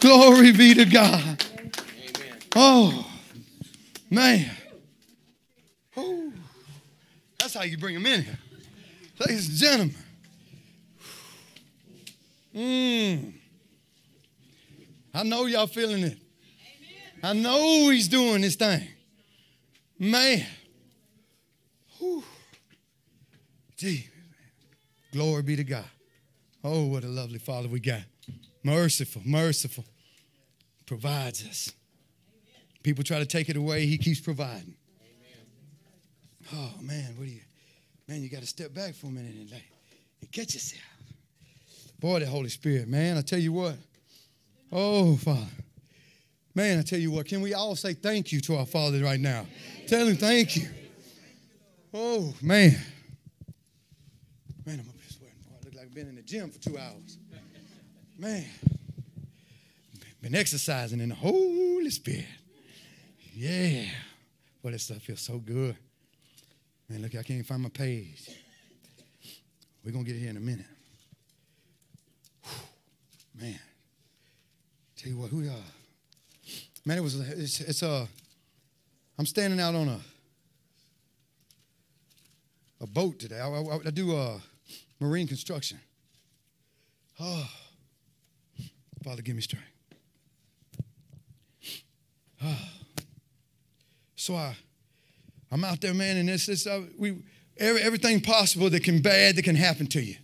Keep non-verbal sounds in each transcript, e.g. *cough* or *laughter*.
Glory be to God. Oh, man. That's how you bring them in here. Ladies and gentlemen. Mm. I know y'all feeling it. I know he's doing this thing. Man. Whew. Gee. Glory be to God. Oh, what a lovely Father we got. Merciful, merciful. Provides us. People try to take it away, he keeps providing. Oh man, what do you man, you gotta step back for a minute and, like, and catch yourself. Boy, that Holy Spirit, man, I tell you what. Oh, Father. Man, I tell you what, can we all say thank you to our Father right now? Tell him thank you. Oh, man. Man, I'm up here sweating. I look like I've been in the gym for two hours. Man. Been exercising in the Holy Spirit. Yeah. Boy, that stuff feels so good. Man, look, I can't find my page. We're going to get here in a minute. Whew. Man. Tell you what, who y'all? Man, it was, it's, it's uh, I'm standing out on a, a boat today. I, I, I do uh, marine construction. Oh, Father, give me strength. Oh. So I, I'm out there, man, and this, it's uh, we, every, everything possible that can bad that can happen to you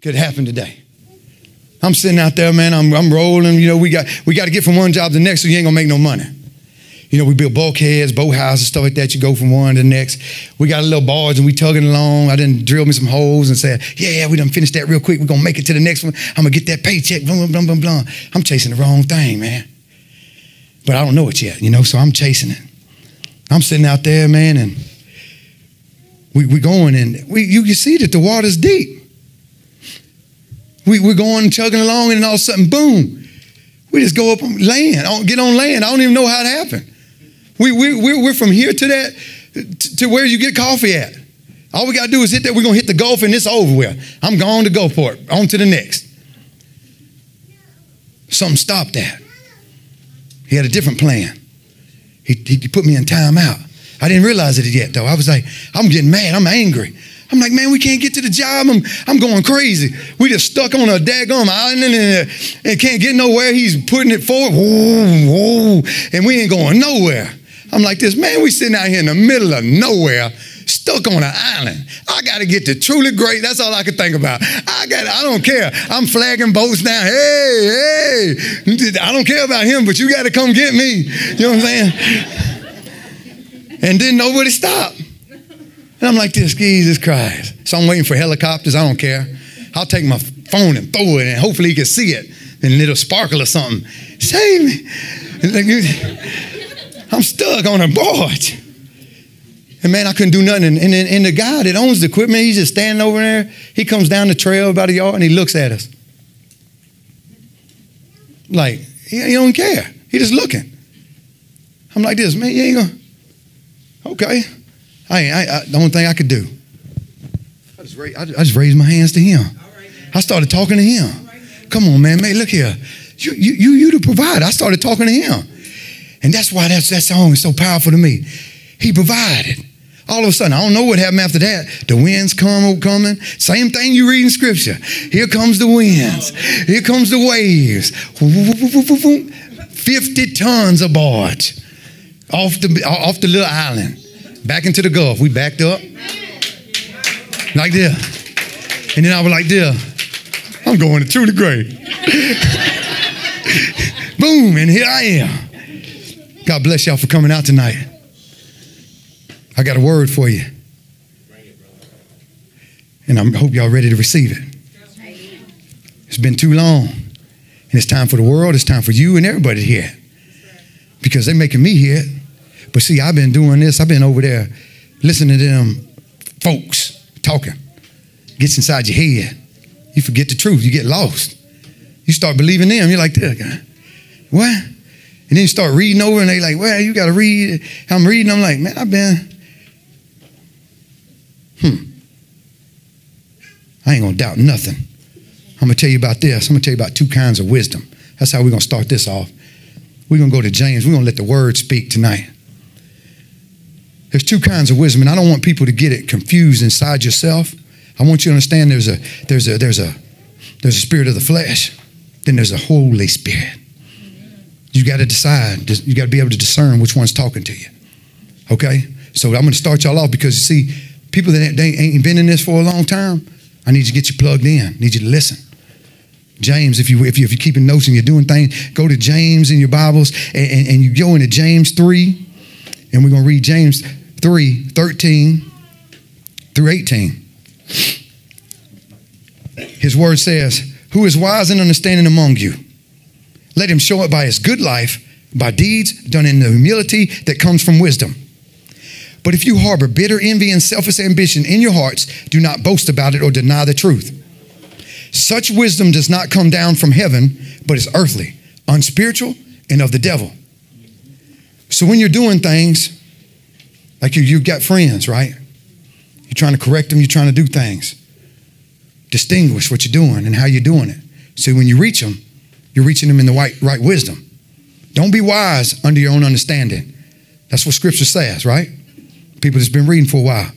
could happen today. I'm sitting out there, man. I'm, I'm rolling. You know, we got we got to get from one job to the next, so you ain't gonna make no money. You know, we build bulkheads, boat houses, stuff like that. You go from one to the next. We got a little barge and we tugging along. I didn't drill me some holes and said, yeah, we done finished that real quick. We're gonna make it to the next one. I'm gonna get that paycheck. Blah, blah, blah, blah, blah. I'm chasing the wrong thing, man. But I don't know it yet, you know, so I'm chasing it. I'm sitting out there, man, and we we going and we you can see that the water's deep. We, we're going chugging along, and all of a sudden, boom, we just go up on land, I don't get on land. I don't even know how it happened. We, we, we're, we're from here to that, to where you get coffee at. All we got to do is hit that. We're going to hit the Gulf, and it's over with. I'm gone to Gulfport, on to the next. Something stopped that. He had a different plan. He, he put me in timeout. I didn't realize it yet, though. I was like, I'm getting mad. I'm angry. I'm like, man, we can't get to the job. I'm, I'm going crazy. We just stuck on a daggum island and, and can't get nowhere. He's putting it forward. Whoa, whoa, and we ain't going nowhere. I'm like this, man, we sitting out here in the middle of nowhere, stuck on an island. I got to get to Truly Grace. That's all I could think about. I got, I don't care. I'm flagging boats now. Hey, hey, I don't care about him, but you got to come get me. You know what I'm saying? And then nobody stopped. And I'm like this, Jesus Christ. So I'm waiting for helicopters. I don't care. I'll take my phone and throw it, and hopefully he can see it, and it'll sparkle or something. Save me. I'm stuck on a board. And man, I couldn't do nothing. And, and, and the guy that owns the equipment, he's just standing over there. He comes down the trail about a yard and he looks at us. Like, he, he don't care. He just looking. I'm like this, man, you ain't gonna, okay. I, I, I, the only thing I could do, I just, raised, I, just raised my hands to him. I started talking to him. Come on, man, man, look here. You, you, you, you the provider. I started talking to him. And that's why that's, that song is so powerful to me. He provided. All of a sudden, I don't know what happened after that. The winds come oh, coming. Same thing you read in scripture. Here comes the winds. Here comes the waves. 50 tons of barge off the, off the little island. Back into the Gulf. We backed up. Like this. And then I was like this. I'm going to the grave. *laughs* Boom, and here I am. God bless y'all for coming out tonight. I got a word for you. And I hope y'all ready to receive it. It's been too long. And it's time for the world, it's time for you and everybody here. Because they're making me hear. But see, I've been doing this, I've been over there listening to them folks talking. Gets inside your head. You forget the truth, you get lost. You start believing them, you're like, What? And then you start reading over, and they like, well, you got to read. I'm reading, I'm like, man, I've been, hmm. I ain't going to doubt nothing. I'm going to tell you about this. I'm going to tell you about two kinds of wisdom. That's how we're going to start this off. We're going to go to James. We're going to let the word speak tonight. There's two kinds of wisdom, and I don't want people to get it confused inside yourself. I want you to understand there's a there's a there's a there's a spirit of the flesh, then there's a Holy Spirit. You got to decide. You got to be able to discern which one's talking to you. Okay? So I'm going to start y'all off because you see, people that ain't been in this for a long time, I need you to get you plugged in. I need you to listen. James, if you if you if you're keeping notes and you're doing things, go to James in your Bibles and, and, and you go into James 3, and we're gonna read James 3, 13 through 18. His word says, Who is wise and understanding among you? Let him show it by his good life, by deeds done in the humility that comes from wisdom. But if you harbor bitter envy and selfish ambition in your hearts, do not boast about it or deny the truth. Such wisdom does not come down from heaven, but is earthly, unspiritual, and of the devil. So when you're doing things, like you, you've got friends, right? You're trying to correct them, you're trying to do things. Distinguish what you're doing and how you're doing it. So when you reach them, you're reaching them in the right, right wisdom. Don't be wise under your own understanding. That's what scripture says, right? People that's been reading for a while.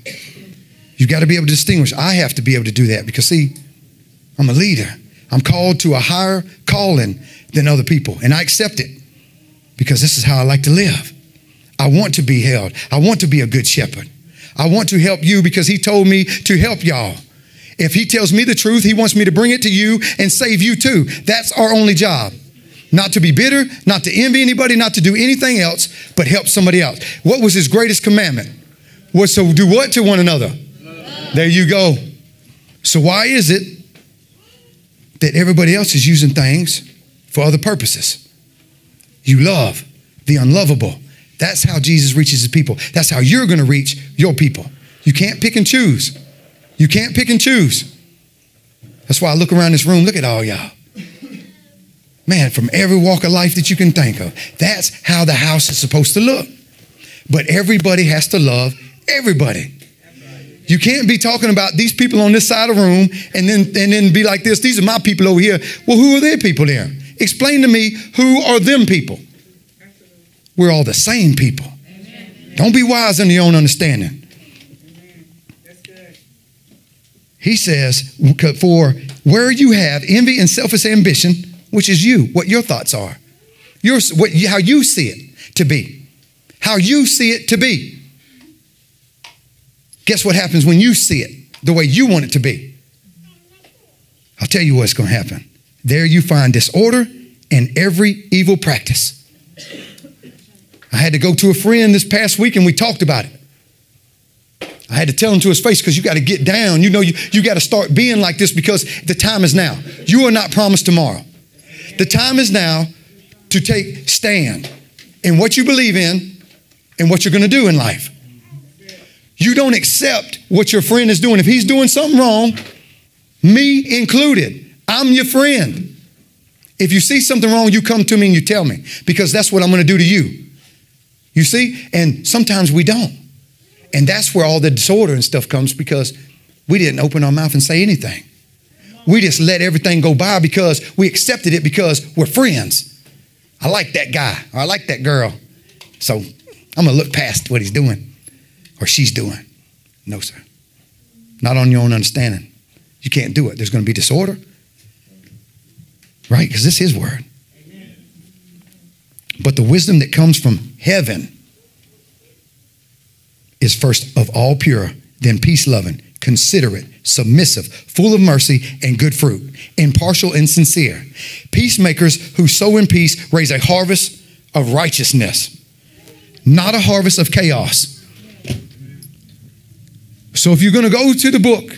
You've got to be able to distinguish. I have to be able to do that because, see, I'm a leader. I'm called to a higher calling than other people, and I accept it because this is how I like to live. I want to be held. I want to be a good shepherd. I want to help you because he told me to help y'all. If he tells me the truth, he wants me to bring it to you and save you too. That's our only job. Not to be bitter, not to envy anybody, not to do anything else, but help somebody else. What was his greatest commandment? Was to do what to one another? There you go. So, why is it that everybody else is using things for other purposes? You love the unlovable. That's how Jesus reaches his people. That's how you're going to reach your people. You can't pick and choose. You can't pick and choose. That's why I look around this room, look at all y'all. Man, from every walk of life that you can think of. That's how the house is supposed to look. But everybody has to love everybody. You can't be talking about these people on this side of the room and then and then be like this. These are my people over here. Well, who are their people then? Explain to me who are them people. We're all the same people. Don't be wise in your own understanding. He says, For where you have envy and selfish ambition, which is you, what your thoughts are, your, what, how you see it to be, how you see it to be. Guess what happens when you see it the way you want it to be? I'll tell you what's going to happen. There you find disorder and every evil practice. I had to go to a friend this past week and we talked about it. I had to tell him to his face because you got to get down. You know, you, you got to start being like this because the time is now. You are not promised tomorrow. The time is now to take stand in what you believe in and what you're going to do in life. You don't accept what your friend is doing. If he's doing something wrong, me included, I'm your friend. If you see something wrong, you come to me and you tell me because that's what I'm going to do to you. You see? And sometimes we don't. And that's where all the disorder and stuff comes because we didn't open our mouth and say anything. We just let everything go by because we accepted it because we're friends. I like that guy or I like that girl. So I'm going to look past what he's doing or she's doing. No, sir. Not on your own understanding. You can't do it. There's going to be disorder. Right? Because this is his word. But the wisdom that comes from heaven is first of all pure, then peace loving, considerate, submissive, full of mercy and good fruit, impartial and sincere. Peacemakers who sow in peace raise a harvest of righteousness, not a harvest of chaos. So if you're going to go to the book,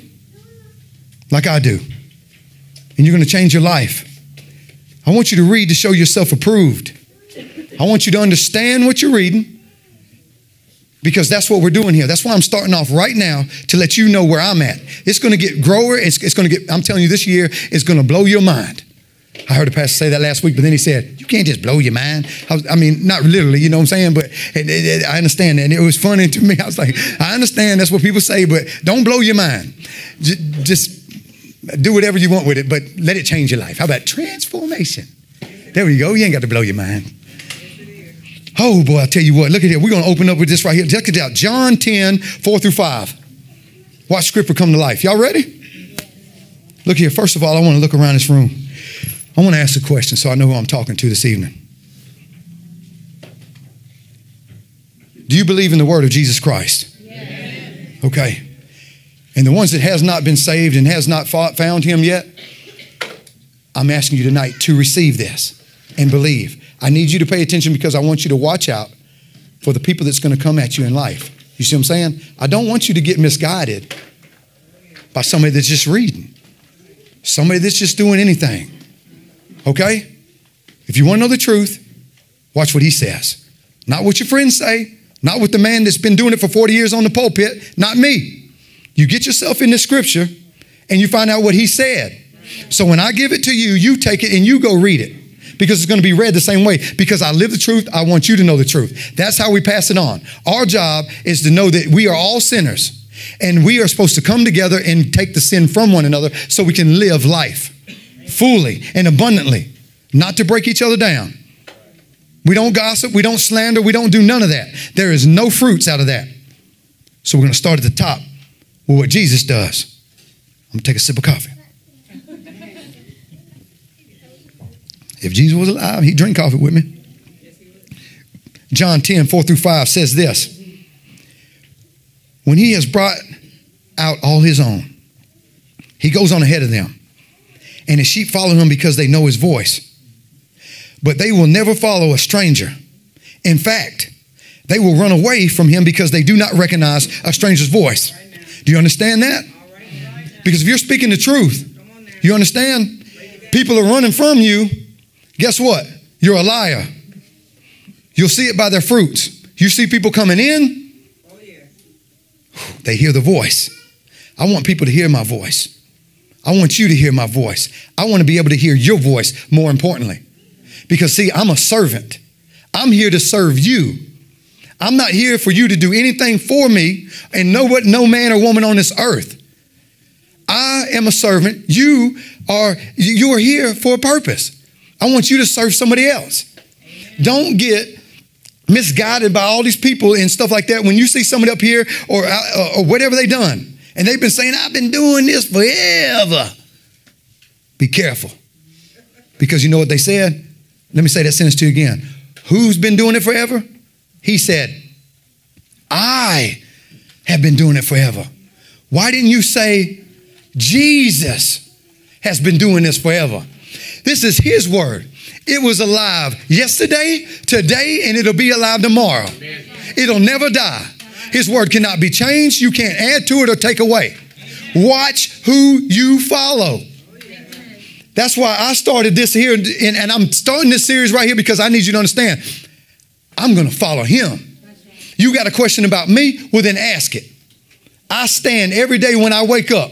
like I do, and you're going to change your life, I want you to read to show yourself approved. I want you to understand what you're reading because that's what we're doing here. That's why I'm starting off right now to let you know where I'm at. It's going to get grower. It's, it's going to get, I'm telling you, this year is going to blow your mind. I heard a pastor say that last week, but then he said, You can't just blow your mind. I, was, I mean, not literally, you know what I'm saying? But it, it, I understand that. And it was funny *laughs* to me. I was like, I understand that's what people say, but don't blow your mind. J- just do whatever you want with it, but let it change your life. How about transformation? There we go. You ain't got to blow your mind. Oh boy, I tell you what, look at here. We're going to open up with this right here. Check it out. John 10, 4 through 5. Watch scripture come to life. Y'all ready? Look here. First of all, I want to look around this room. I want to ask a question so I know who I'm talking to this evening. Do you believe in the word of Jesus Christ? Yes. Okay. And the ones that has not been saved and has not fought, found him yet, I'm asking you tonight to receive this and believe. I need you to pay attention because I want you to watch out for the people that's going to come at you in life. You see what I'm saying? I don't want you to get misguided by somebody that's just reading, somebody that's just doing anything. Okay? If you want to know the truth, watch what he says. Not what your friends say, not what the man that's been doing it for 40 years on the pulpit, not me. You get yourself in the scripture and you find out what he said. So when I give it to you, you take it and you go read it because it's going to be read the same way. Because I live the truth, I want you to know the truth. That's how we pass it on. Our job is to know that we are all sinners and we are supposed to come together and take the sin from one another so we can live life fully and abundantly, not to break each other down. We don't gossip, we don't slander, we don't do none of that. There is no fruits out of that. So we're going to start at the top with what Jesus does. I'm going to take a sip of coffee. If Jesus was alive, he'd drink coffee with me. John 10, 4 through 5 says this When he has brought out all his own, he goes on ahead of them, and his sheep follow him because they know his voice. But they will never follow a stranger. In fact, they will run away from him because they do not recognize a stranger's voice. Do you understand that? Because if you're speaking the truth, you understand? People are running from you Guess what? You're a liar. You'll see it by their fruits. You see people coming in, they hear the voice. I want people to hear my voice. I want you to hear my voice. I want to be able to hear your voice more importantly. Because, see, I'm a servant. I'm here to serve you. I'm not here for you to do anything for me and know what no man or woman on this earth. I am a servant. You are you are here for a purpose. I want you to serve somebody else. Don't get misguided by all these people and stuff like that. When you see somebody up here or, uh, or whatever they done and they've been saying i've been doing this forever. Be careful. Because you know what they said? Let me say that sentence to you again. Who's been doing it forever? He said i have been doing it forever. Why didn't you say jesus has been doing this forever this is His word. It was alive yesterday, today, and it'll be alive tomorrow. It'll never die. His word cannot be changed. You can't add to it or take away. Watch who you follow. That's why I started this here, and, I'm starting this series right here because I need you to understand I'm going to follow him. You got a question about me? Well, then ask it. I stand every day when I wake up.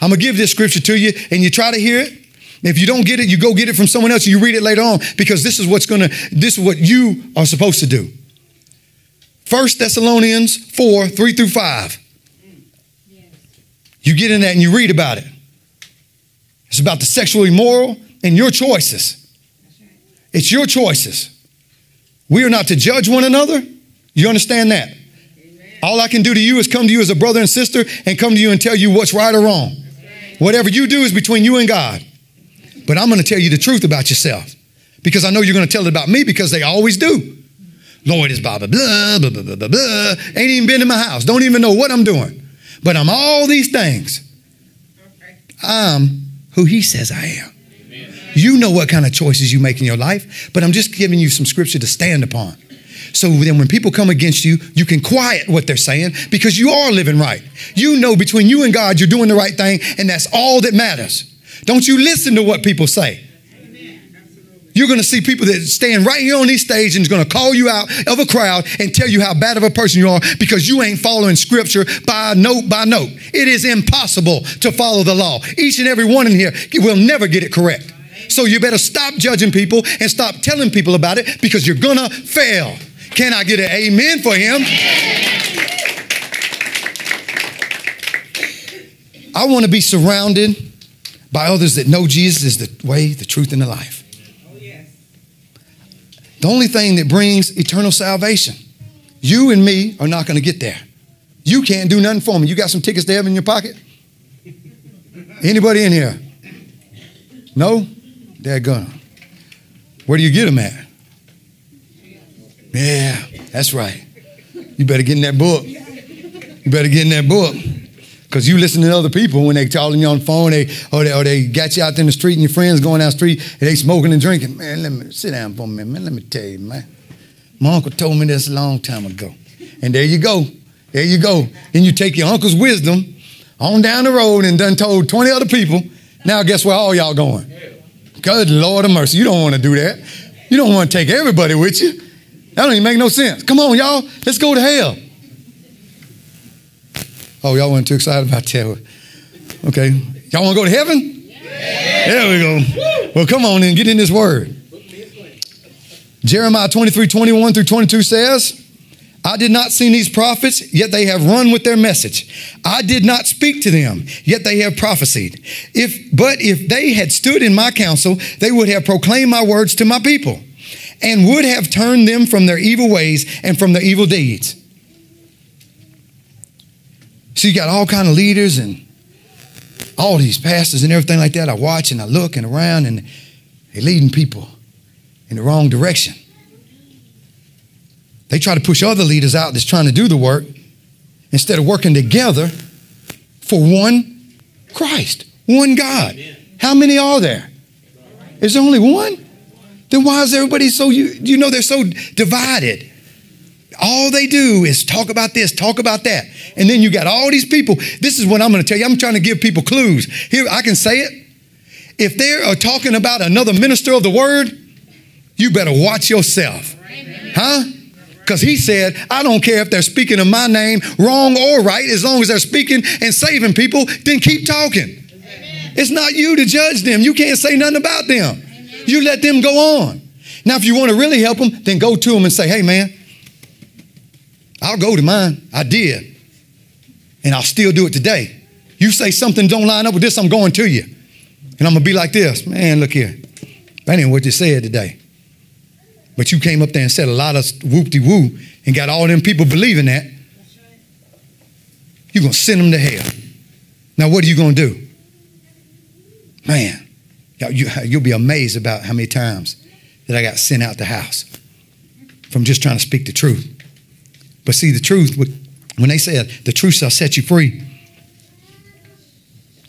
I'm going to give this scripture to you, and you try to hear it. If you don't get it, you go get it from someone else and you read it later on because this is what's going to, this is what you are supposed to do. First Thessalonians 4, 3 through 5. You get in that and you read about it. It's about the sexually immoral and your choices. It's your choices. We are not to judge one another. You understand that? All I can do to you is come to you as a brother and sister and come to you and tell you what's right or wrong. Whatever you do is between you and God. But I'm going to tell you the truth about yourself because I know you're going to tell it about me because they always do. Lord is blah, blah, blah, blah, blah, blah, blah. Ain't even been in my house. Don't even know what I'm doing. But I'm all these things. I'm who he says I am. You know what kind of choices you make in your life, but I'm just giving you some scripture to stand upon. So then when people come against you, you can quiet what they're saying because you are living right. You know between you and God, you're doing the right thing, and that's all that matters. Don't you listen to what people say. You're going to see people that stand right here on this stage and is going to call you out of a crowd and tell you how bad of a person you are because you ain't following scripture by note by note. It is impossible to follow the law. Each and every one in here will never get it correct. So you better stop judging people and stop telling people about it because you're going to fail. Can I get an amen for him? I want to be surrounded by others that know Jesus is the way, the truth, and the life. The only thing that brings eternal salvation. You and me are not going to get there. You can't do nothing for me. You got some tickets to heaven in your pocket? Anybody in here? No? They're gonna. Where do you get them at? Yeah, that's right. You better get in that book. You better get in that book. Because you listen to other people when they calling you on the phone, they, or, they, or they got you out there in the street and your friends going down the street and they smoking and drinking. Man, let me sit down for a minute, man. Let me tell you, man. My uncle told me this a long time ago. And there you go. There you go. Then you take your uncle's wisdom on down the road and done told 20 other people. Now guess where all y'all going? Good Lord of mercy. You don't want to do that. You don't want to take everybody with you. That don't even make no sense. Come on, y'all. Let's go to hell. Oh, y'all weren't too excited about that. Okay. Y'all want to go to heaven? Yeah. There we go. Well, come on and get in this word. Jeremiah 23, 21 through 22 says, I did not send these prophets, yet they have run with their message. I did not speak to them, yet they have prophesied. If, but if they had stood in my counsel, they would have proclaimed my words to my people and would have turned them from their evil ways and from their evil deeds. So you got all kind of leaders and all these pastors and everything like that. I watch and I look and around and they're leading people in the wrong direction. They try to push other leaders out that's trying to do the work instead of working together for one Christ, one God. How many are there? Is there only one? Then why is everybody so you you know they're so divided? All they do is talk about this, talk about that. And then you got all these people. This is what I'm going to tell you. I'm trying to give people clues. Here, I can say it. If they are talking about another minister of the word, you better watch yourself. Huh? Because he said, I don't care if they're speaking in my name, wrong or right, as long as they're speaking and saving people, then keep talking. It's not you to judge them. You can't say nothing about them. You let them go on. Now, if you want to really help them, then go to them and say, hey, man, I'll go to mine. I did. And I'll still do it today. You say something don't line up with this, I'm going to you. And I'm going to be like this. Man, look here. That ain't what you said today. But you came up there and said a lot of whoop de woo and got all them people believing that. You're going to send them to hell. Now, what are you going to do? Man, you'll be amazed about how many times that I got sent out the house from just trying to speak the truth. But see, the truth, when they said the truth shall set you free,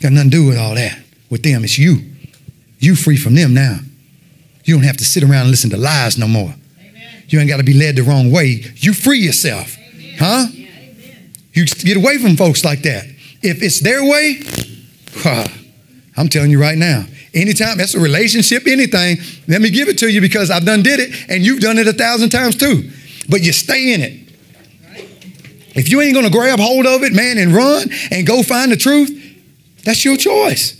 got nothing to do with all that. With them, it's you. You free from them now. You don't have to sit around and listen to lies no more. Amen. You ain't got to be led the wrong way. You free yourself. Amen. Huh? Amen. You get away from folks like that. If it's their way, *sighs* I'm telling you right now, anytime that's a relationship, anything, let me give it to you because I've done did it and you've done it a thousand times too. But you stay in it. If you ain't going to grab hold of it, man, and run and go find the truth, that's your choice.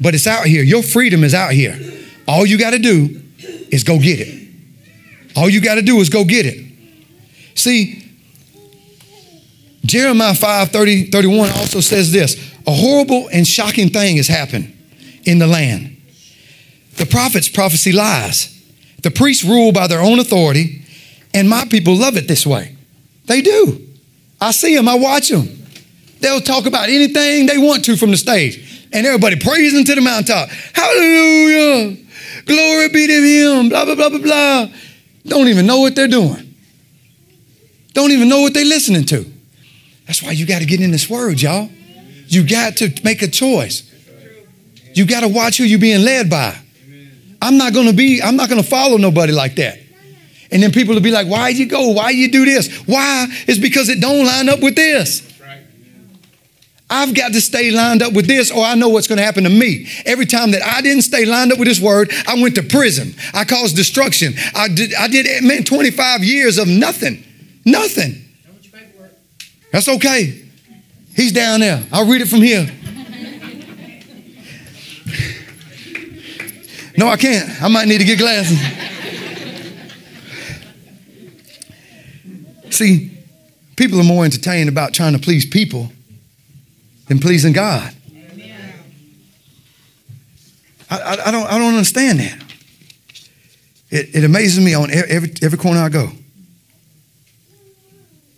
But it's out here. Your freedom is out here. All you got to do is go get it. All you got to do is go get it. See, Jeremiah 5 30, 31 also says this a horrible and shocking thing has happened in the land. The prophets prophecy lies. The priests rule by their own authority, and my people love it this way. They do. I see them, I watch them. They'll talk about anything they want to from the stage, and everybody praising to the mountaintop. Hallelujah. Glory be to him. Blah, blah, blah, blah, blah. Don't even know what they're doing. Don't even know what they're listening to. That's why you got to get in this word, y'all. You got to make a choice. You got to watch who you're being led by. I'm not going to be, I'm not going to follow nobody like that. And then people will be like, why you go? Why you do this? Why? It's because it don't line up with this. I've got to stay lined up with this or I know what's going to happen to me. Every time that I didn't stay lined up with this word, I went to prison. I caused destruction. I did, I did man, 25 years of nothing. Nothing. That's okay. He's down there. I'll read it from here. *laughs* No, I can't. I might need to get glasses. See, people are more entertained about trying to please people than pleasing God. I, I, I, don't, I don't understand that. It, it amazes me on every, every corner I go.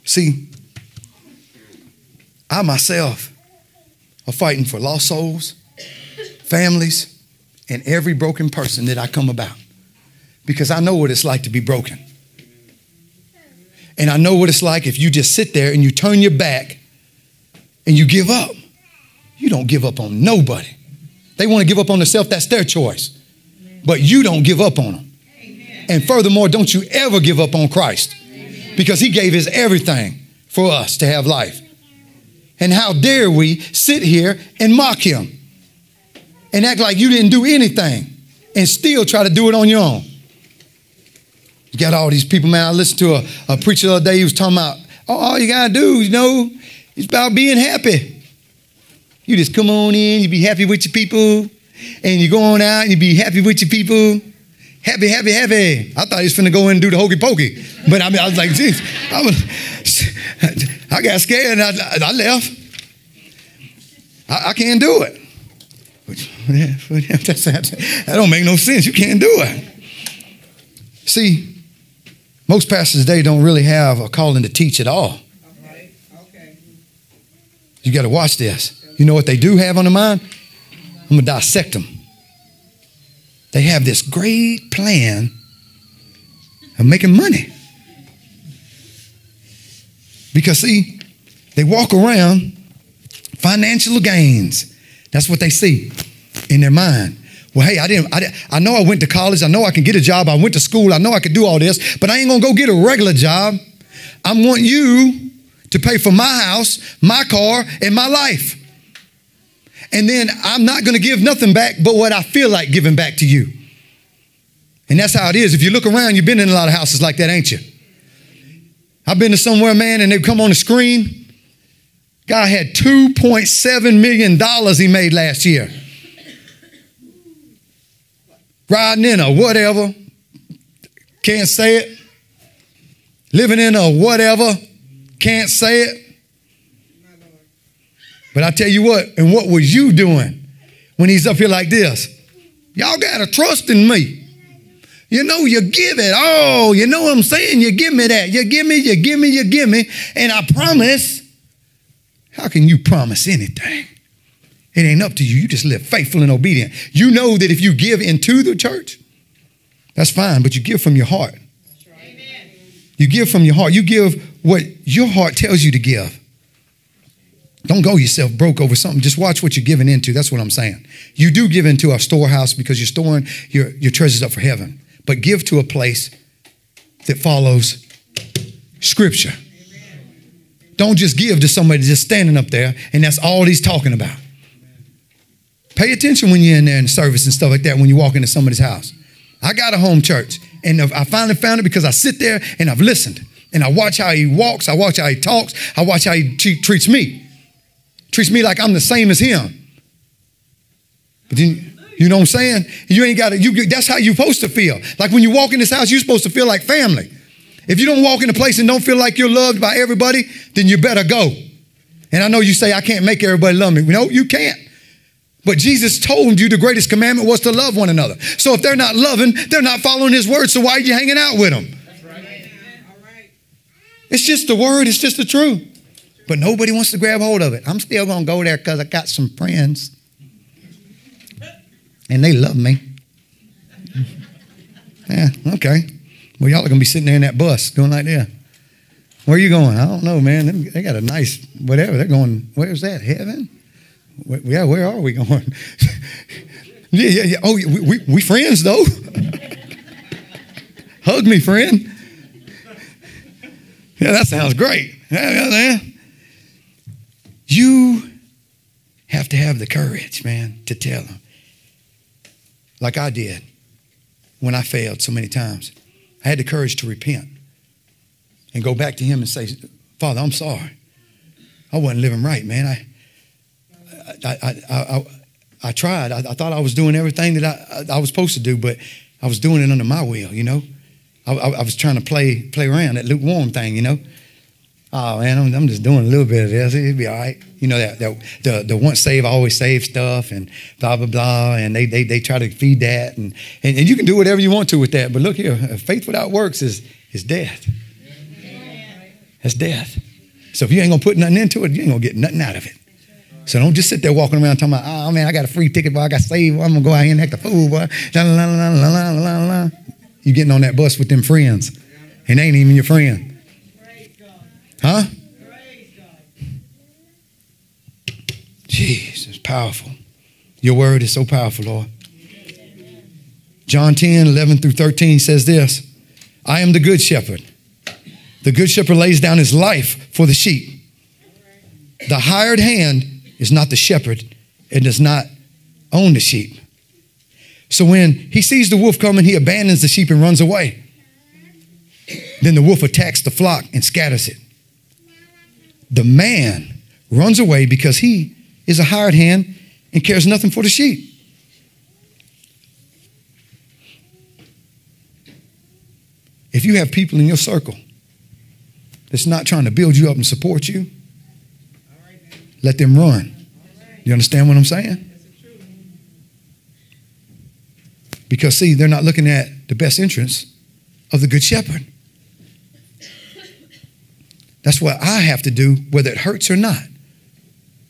See, I myself are fighting for lost souls, families, and every broken person that I come about because I know what it's like to be broken. And I know what it's like if you just sit there and you turn your back and you give up. You don't give up on nobody. They want to give up on themselves, that's their choice. But you don't give up on them. And furthermore, don't you ever give up on Christ because he gave his everything for us to have life. And how dare we sit here and mock him and act like you didn't do anything and still try to do it on your own? You got all these people, man. I listened to a, a preacher the other day. He was talking about, oh, all you got to do, you know, it's about being happy. You just come on in, you be happy with your people, and you go on out and you be happy with your people. Happy, happy, happy. I thought he was finna go in and do the hokey pokey. But I mean, I was like, geez, I, was, *laughs* I got scared and I, I left. I, I, can't do it. *laughs* *laughs* that don't make no sense. You can't do it. See, most pastors today don't really have a calling to teach at all. You got to watch this. You know what they do have on their mind? I'm going to dissect them. They have this great plan of making money. Because, see, they walk around financial gains. That's what they see in their mind. Well, hey, I didn't, I I know I went to college. I know I can get a job. I went to school. I know I could do all this, but I ain't gonna go get a regular job. I want you to pay for my house, my car, and my life. And then I'm not gonna give nothing back but what I feel like giving back to you. And that's how it is. If you look around, you've been in a lot of houses like that, ain't you? I've been to somewhere, man, and they've come on the screen. Guy had $2.7 million he made last year riding in a whatever, can't say it, living in a whatever, can't say it. But I tell you what, and what was you doing when he's up here like this? Y'all got to trust in me. You know, you give it. Oh, you know what I'm saying? You give me that. You give me, you give me, you give me. And I promise. How can you promise anything? It ain't up to you. You just live faithful and obedient. You know that if you give into the church, that's fine, but you give from your heart. You give from your heart. You give what your heart tells you to give. Don't go yourself broke over something. Just watch what you're giving into. That's what I'm saying. You do give into a storehouse because you're storing your, your treasures up for heaven. But give to a place that follows scripture. Don't just give to somebody just standing up there and that's all he's talking about. Pay attention when you're in there in service and stuff like that when you walk into somebody's house. I got a home church, and I finally found it because I sit there and I've listened. And I watch how he walks, I watch how he talks, I watch how he treats me. Treats me like I'm the same as him. But then, you know what I'm saying? You ain't got to, you, that's how you're supposed to feel. Like when you walk in this house, you're supposed to feel like family. If you don't walk in a place and don't feel like you're loved by everybody, then you better go. And I know you say, I can't make everybody love me. No, you can't. But Jesus told you the greatest commandment was to love one another. So if they're not loving, they're not following his word. So why are you hanging out with them? It's just the word, it's just the truth. But nobody wants to grab hold of it. I'm still going to go there because I got some friends. And they love me. *laughs* Yeah, okay. Well, y'all are going to be sitting there in that bus doing like that. Where are you going? I don't know, man. They got a nice whatever. They're going, where's that? Heaven? Yeah, where are we going? *laughs* yeah, yeah, yeah. Oh, we, we, we friends though. *laughs* Hug me, friend. Yeah, that sounds great. Yeah, yeah, You have to have the courage, man, to tell them. Like I did when I failed so many times. I had the courage to repent and go back to him and say, Father, I'm sorry. I wasn't living right, man. I, I, I, I, I tried. I, I, thought I was doing everything that I, I was supposed to do, but I was doing it under my will, you know. I, I, was trying to play play around that lukewarm thing, you know. oh man, I'm, I'm just doing a little bit of this. It'll be all right. You know that, that the the once saved always save stuff and blah blah blah, and they they, they try to feed that, and, and and you can do whatever you want to with that. But look here, faith without works is is death. That's death. So if you ain't gonna put nothing into it, you ain't gonna get nothing out of it. So don't just sit there walking around talking about, oh man, I got a free ticket, boy, I got saved, I'm gonna go out here and act a fool, boy. You getting on that bus with them friends, and they ain't even your friend. Huh? Jesus, powerful. Your word is so powerful, Lord. John 10, 11 through 13 says this I am the good shepherd. The good shepherd lays down his life for the sheep. The hired hand is not the shepherd and does not own the sheep. So when he sees the wolf coming, he abandons the sheep and runs away. Then the wolf attacks the flock and scatters it. The man runs away because he is a hired hand and cares nothing for the sheep. If you have people in your circle that's not trying to build you up and support you, let them run. You understand what I'm saying? Because, see, they're not looking at the best interests of the Good Shepherd. That's what I have to do, whether it hurts or not.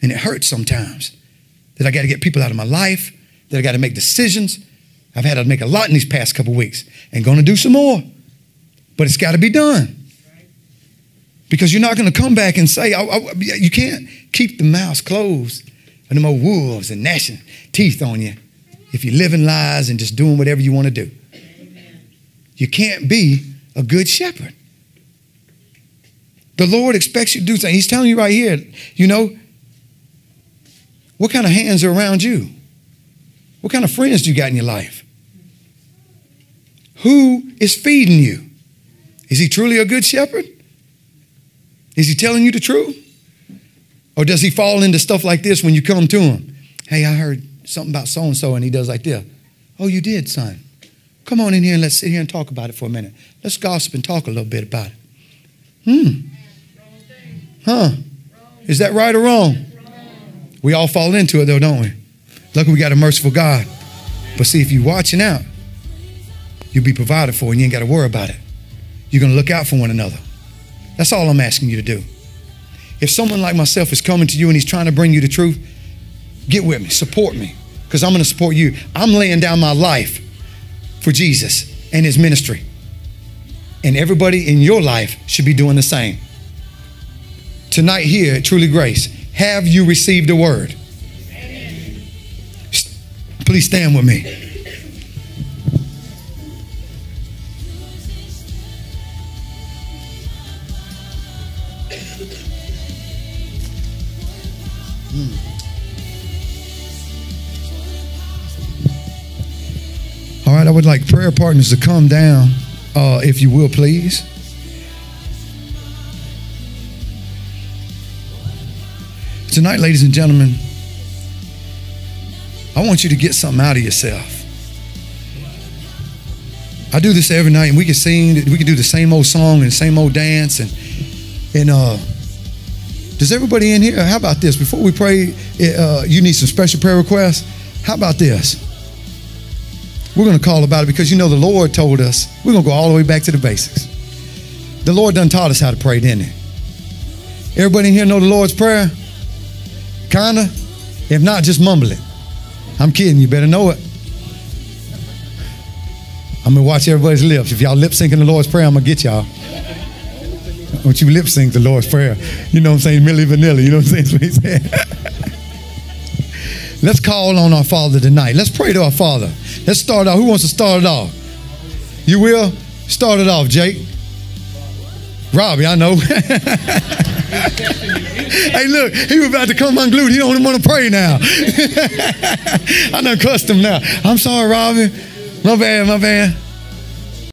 And it hurts sometimes that I got to get people out of my life, that I got to make decisions. I've had to make a lot in these past couple weeks and going to do some more. But it's got to be done. Because you're not going to come back and say, oh, oh, you can't keep the mouth closed and them old wolves and gnashing teeth on you if you're living lies and just doing whatever you want to do. You can't be a good shepherd. The Lord expects you to do something. He's telling you right here, you know, what kind of hands are around you? What kind of friends do you got in your life? Who is feeding you? Is he truly a good shepherd? Is he telling you the truth? Or does he fall into stuff like this when you come to him? Hey, I heard something about so and so, and he does like this. Oh, you did, son. Come on in here and let's sit here and talk about it for a minute. Let's gossip and talk a little bit about it. Hmm. Huh. Is that right or wrong? We all fall into it though, don't we? Luckily, we got a merciful God. But see, if you're watching out, you'll be provided for and you ain't got to worry about it. You're going to look out for one another. That's all I'm asking you to do. If someone like myself is coming to you and he's trying to bring you the truth, get with me, support me, because I'm going to support you. I'm laying down my life for Jesus and his ministry. And everybody in your life should be doing the same. Tonight, here at Truly Grace, have you received a word? Please stand with me. Prayer partners to come down, uh, if you will, please. Tonight, ladies and gentlemen, I want you to get something out of yourself. I do this every night, and we can sing, we can do the same old song and same old dance, and and uh, does everybody in here? How about this? Before we pray, uh, you need some special prayer requests. How about this? We're going to call about it because you know the Lord told us we're going to go all the way back to the basics. The Lord done taught us how to pray, didn't He? Everybody in here know the Lord's Prayer? Kinda? If not, just mumble it. I'm kidding, you better know it. I'm gonna watch everybody's lips. If y'all lip syncing the Lord's Prayer, I'm gonna get y'all. Don't you lip sync the Lord's Prayer. You know what I'm saying? Milli Vanilli. you know what I'm saying? *laughs* Let's call on our Father tonight. Let's pray to our Father. Let's start off. Who wants to start it off? You will? Start it off, Jake. Robbie, I know. *laughs* hey, look, he was about to come unglued. He don't want to pray now. *laughs* I done cussed him now. I'm sorry, Robbie. My bad, my bad.